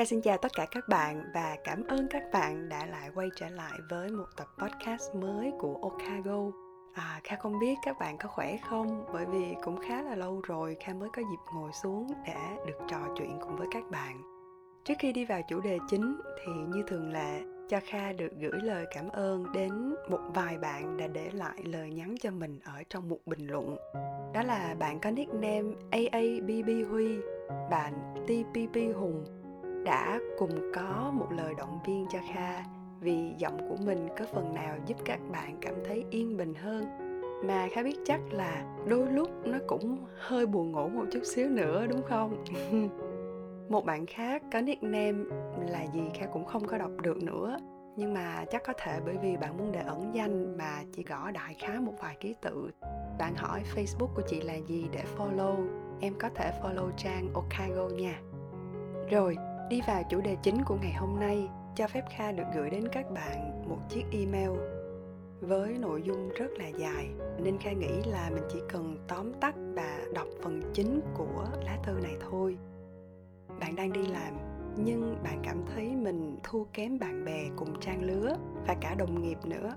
Kha xin chào tất cả các bạn và cảm ơn các bạn đã lại quay trở lại với một tập podcast mới của Okago. À, Kha không biết các bạn có khỏe không bởi vì cũng khá là lâu rồi Kha mới có dịp ngồi xuống để được trò chuyện cùng với các bạn. Trước khi đi vào chủ đề chính thì như thường lệ cho Kha được gửi lời cảm ơn đến một vài bạn đã để lại lời nhắn cho mình ở trong một bình luận. Đó là bạn có nickname AABB Huy, bạn TPP Hùng đã cùng có một lời động viên cho Kha vì giọng của mình có phần nào giúp các bạn cảm thấy yên bình hơn. Mà Kha biết chắc là đôi lúc nó cũng hơi buồn ngủ một chút xíu nữa, đúng không? một bạn khác có nickname là gì Kha cũng không có đọc được nữa. Nhưng mà chắc có thể bởi vì bạn muốn để ẩn danh mà chỉ gõ đại khá một vài ký tự. Bạn hỏi facebook của chị là gì để follow. Em có thể follow trang okago nha. Rồi đi vào chủ đề chính của ngày hôm nay, cho phép kha được gửi đến các bạn một chiếc email với nội dung rất là dài. Nên kha nghĩ là mình chỉ cần tóm tắt và đọc phần chính của lá thư này thôi. Bạn đang đi làm, nhưng bạn cảm thấy mình thua kém bạn bè cùng trang lứa và cả đồng nghiệp nữa.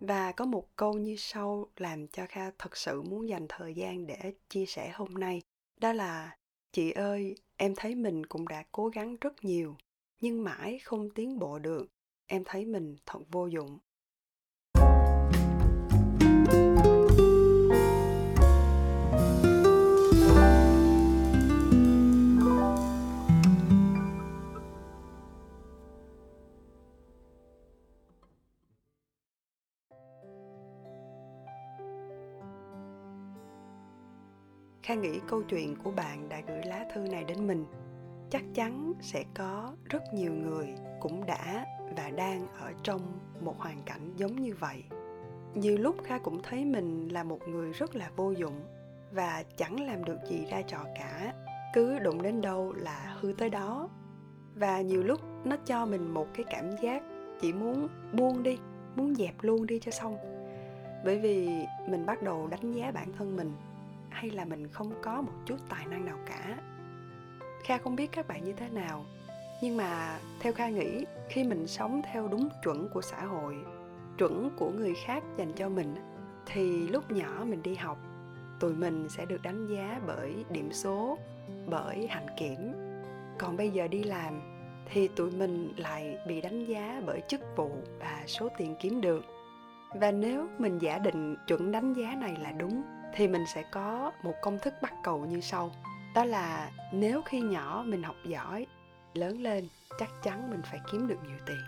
Và có một câu như sau làm cho kha thật sự muốn dành thời gian để chia sẻ hôm nay. Đó là chị ơi, em thấy mình cũng đã cố gắng rất nhiều, nhưng mãi không tiến bộ được. Em thấy mình thật vô dụng. Kha nghĩ câu chuyện của bạn đã gửi lá thư này đến mình. Chắc chắn sẽ có rất nhiều người cũng đã và đang ở trong một hoàn cảnh giống như vậy. Nhiều lúc kha cũng thấy mình là một người rất là vô dụng và chẳng làm được gì ra trò cả, cứ đụng đến đâu là hư tới đó. Và nhiều lúc nó cho mình một cái cảm giác chỉ muốn buông đi, muốn dẹp luôn đi cho xong. Bởi vì mình bắt đầu đánh giá bản thân mình hay là mình không có một chút tài năng nào cả? Kha không biết các bạn như thế nào, nhưng mà theo kha nghĩ, khi mình sống theo đúng chuẩn của xã hội, chuẩn của người khác dành cho mình, thì lúc nhỏ mình đi học, tụi mình sẽ được đánh giá bởi điểm số, bởi hạnh kiểm. Còn bây giờ đi làm, thì tụi mình lại bị đánh giá bởi chức vụ và số tiền kiếm được. Và nếu mình giả định chuẩn đánh giá này là đúng thì mình sẽ có một công thức bắt cầu như sau. Đó là nếu khi nhỏ mình học giỏi, lớn lên chắc chắn mình phải kiếm được nhiều tiền.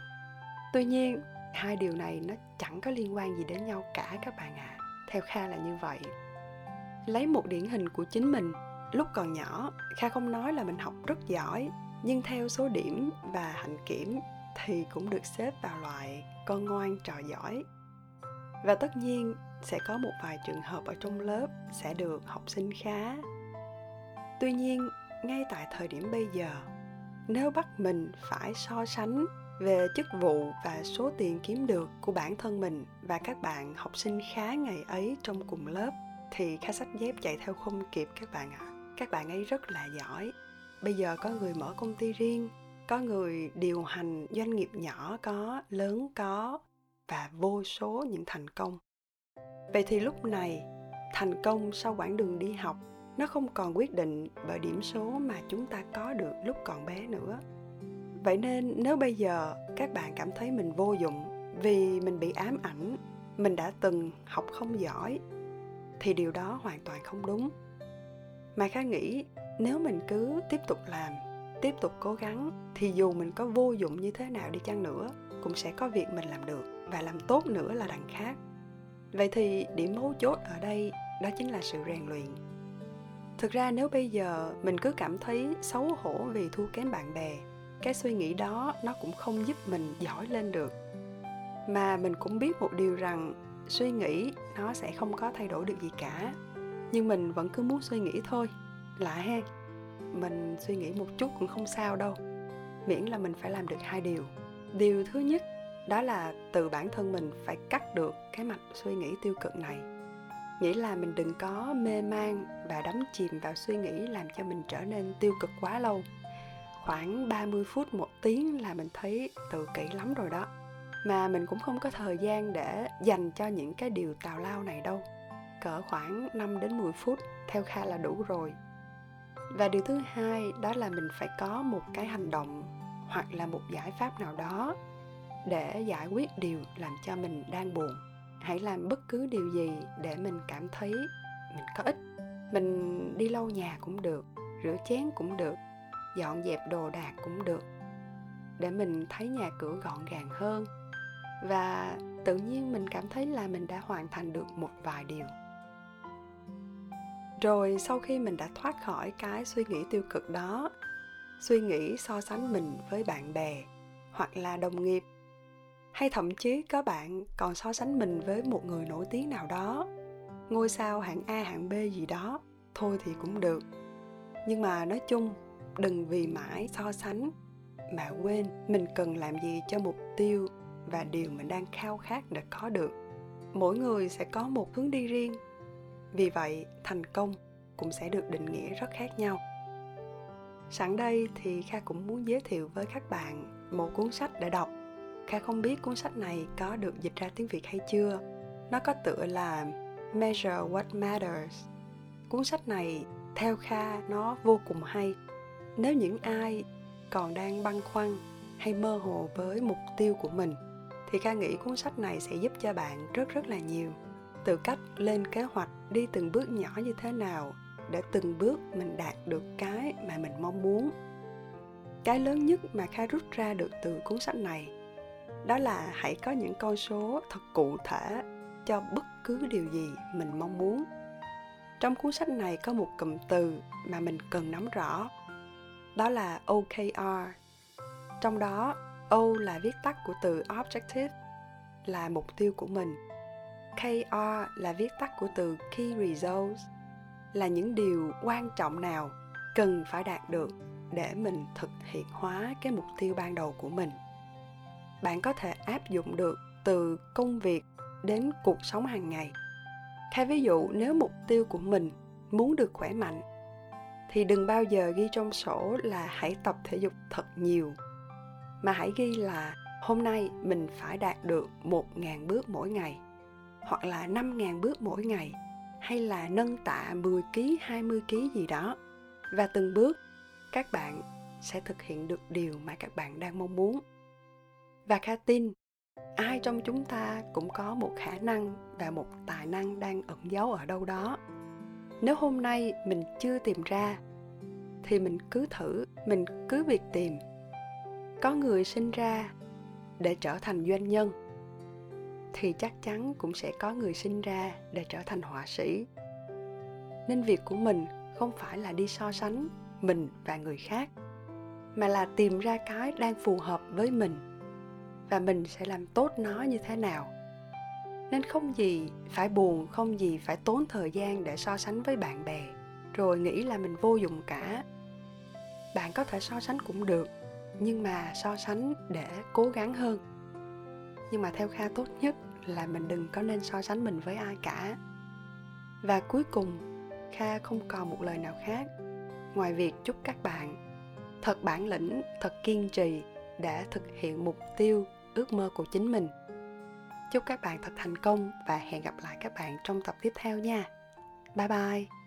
Tuy nhiên, hai điều này nó chẳng có liên quan gì đến nhau cả các bạn ạ. À. theo kha là như vậy. Lấy một điển hình của chính mình. Lúc còn nhỏ, kha không nói là mình học rất giỏi, nhưng theo số điểm và hạnh kiểm thì cũng được xếp vào loại con ngoan trò giỏi. Và tất nhiên sẽ có một vài trường hợp ở trong lớp sẽ được học sinh khá. Tuy nhiên, ngay tại thời điểm bây giờ, nếu bắt mình phải so sánh về chức vụ và số tiền kiếm được của bản thân mình và các bạn học sinh khá ngày ấy trong cùng lớp, thì khá sách dép chạy theo không kịp các bạn ạ. À. các bạn ấy rất là giỏi. Bây giờ có người mở công ty riêng, có người điều hành doanh nghiệp nhỏ có, lớn có và vô số những thành công vậy thì lúc này, thành công sau quãng đường đi học, nó không còn quyết định bởi điểm số mà chúng ta có được lúc còn bé nữa. Vậy nên nếu bây giờ các bạn cảm thấy mình vô dụng vì mình bị ám ảnh, mình đã từng học không giỏi, thì điều đó hoàn toàn không đúng. Mà khá nghĩ nếu mình cứ tiếp tục làm, tiếp tục cố gắng, thì dù mình có vô dụng như thế nào đi chăng nữa, cũng sẽ có việc mình làm được và làm tốt nữa là đằng khác vậy thì điểm mấu chốt ở đây đó chính là sự rèn luyện. Thực ra nếu bây giờ mình cứ cảm thấy xấu hổ vì thua kém bạn bè, cái suy nghĩ đó nó cũng không giúp mình giỏi lên được. Mà mình cũng biết một điều rằng suy nghĩ nó sẽ không có thay đổi được gì cả. Nhưng mình vẫn cứ muốn suy nghĩ thôi, lạ ha. Mình suy nghĩ một chút cũng không sao đâu. Miễn là mình phải làm được hai điều. Điều thứ nhất đó là từ bản thân mình phải cắt được cái mạch suy nghĩ tiêu cực này. Nghĩa là mình đừng có mê man và đắm chìm vào suy nghĩ làm cho mình trở nên tiêu cực quá lâu. Khoảng 30 phút một tiếng là mình thấy tự kỷ lắm rồi đó. Mà mình cũng không có thời gian để dành cho những cái điều tào lao này đâu. Cỡ khoảng 5 đến 10 phút, theo Kha là đủ rồi. Và điều thứ hai, đó là mình phải có một cái hành động hoặc là một giải pháp nào đó để giải quyết điều làm cho mình đang buồn. Hãy làm bất cứ điều gì để mình cảm thấy mình có ích. Mình đi lau nhà cũng được, rửa chén cũng được, dọn dẹp đồ đạc cũng được, để mình thấy nhà cửa gọn gàng hơn. Và tự nhiên mình cảm thấy là mình đã hoàn thành được một vài điều. Rồi sau khi mình đã thoát khỏi cái suy nghĩ tiêu cực đó, suy nghĩ so sánh mình với bạn bè hoặc là đồng nghiệp hay thậm chí có bạn còn so sánh mình với một người nổi tiếng nào đó. Ngôi sao hạng a, hạng b gì đó, thôi thì cũng được. Nhưng mà nói chung, đừng vì mãi so sánh mà quên mình cần làm gì cho mục tiêu và điều mình đang khao khát để có được. Mỗi người sẽ có một hướng đi riêng. Vì vậy, thành công cũng sẽ được định nghĩa rất khác nhau. Sẵn đây thì kha cũng muốn giới thiệu với các bạn một cuốn sách để đọc kha không biết cuốn sách này có được dịch ra tiếng việt hay chưa. Nó có tựa là measure what matters. Cuốn sách này, theo kha, nó vô cùng hay. Nếu những ai còn đang băn khoăn hay mơ hồ với mục tiêu của mình, thì kha nghĩ cuốn sách này sẽ giúp cho bạn rất rất là nhiều. Từ cách lên kế hoạch đi từng bước nhỏ như thế nào để từng bước mình đạt được cái mà mình mong muốn. Cái lớn nhất mà kha rút ra được từ cuốn sách này đó là hãy có những con số thật cụ thể cho bất cứ điều gì mình mong muốn. Trong cuốn sách này có một cụm từ mà mình cần nắm rõ. Đó là okr trong đó, o là viết tắt của từ objective, là mục tiêu của mình. Kr là viết tắt của từ key results, là những điều quan trọng nào cần phải đạt được để mình thực hiện hóa cái mục tiêu ban đầu của mình bạn có thể áp dụng được từ công việc đến cuộc sống hàng ngày thay ví dụ nếu mục tiêu của mình muốn được khỏe mạnh thì đừng bao giờ ghi trong sổ là hãy tập thể dục thật nhiều mà hãy ghi là hôm nay mình phải đạt được 1.000 bước mỗi ngày hoặc là 5.000 bước mỗi ngày hay là nâng tạ 10 kg, 20 kg gì đó. Và từng bước các bạn sẽ thực hiện được điều mà các bạn đang mong muốn. Và Kha tin ai trong chúng ta cũng có một khả năng và một tài năng đang ẩn giấu ở đâu đó. Nếu hôm nay mình chưa tìm ra thì mình cứ thử, mình cứ việc tìm. Có người sinh ra để trở thành doanh nhân thì chắc chắn cũng sẽ có người sinh ra để trở thành họa sĩ nên việc của mình không phải là đi so sánh mình và người khác mà là tìm ra cái đang phù hợp với mình và mình sẽ làm tốt nó như thế nào. Nên không gì phải buồn, không gì phải tốn thời gian để so sánh với bạn bè. Rồi nghĩ là mình vô dụng cả. Bạn có thể so sánh cũng được, nhưng mà so sánh để cố gắng hơn. Nhưng mà theo kha tốt nhất là mình đừng có nên so sánh mình với ai cả. Và cuối cùng, kha không còn một lời nào khác. Ngoài việc chúc các bạn thật bản lĩnh, thật kiên trì để thực hiện mục tiêu ước mơ của chính mình. Chúc các bạn thật thành công và hẹn gặp lại các bạn trong tập tiếp theo nha. Bye bye!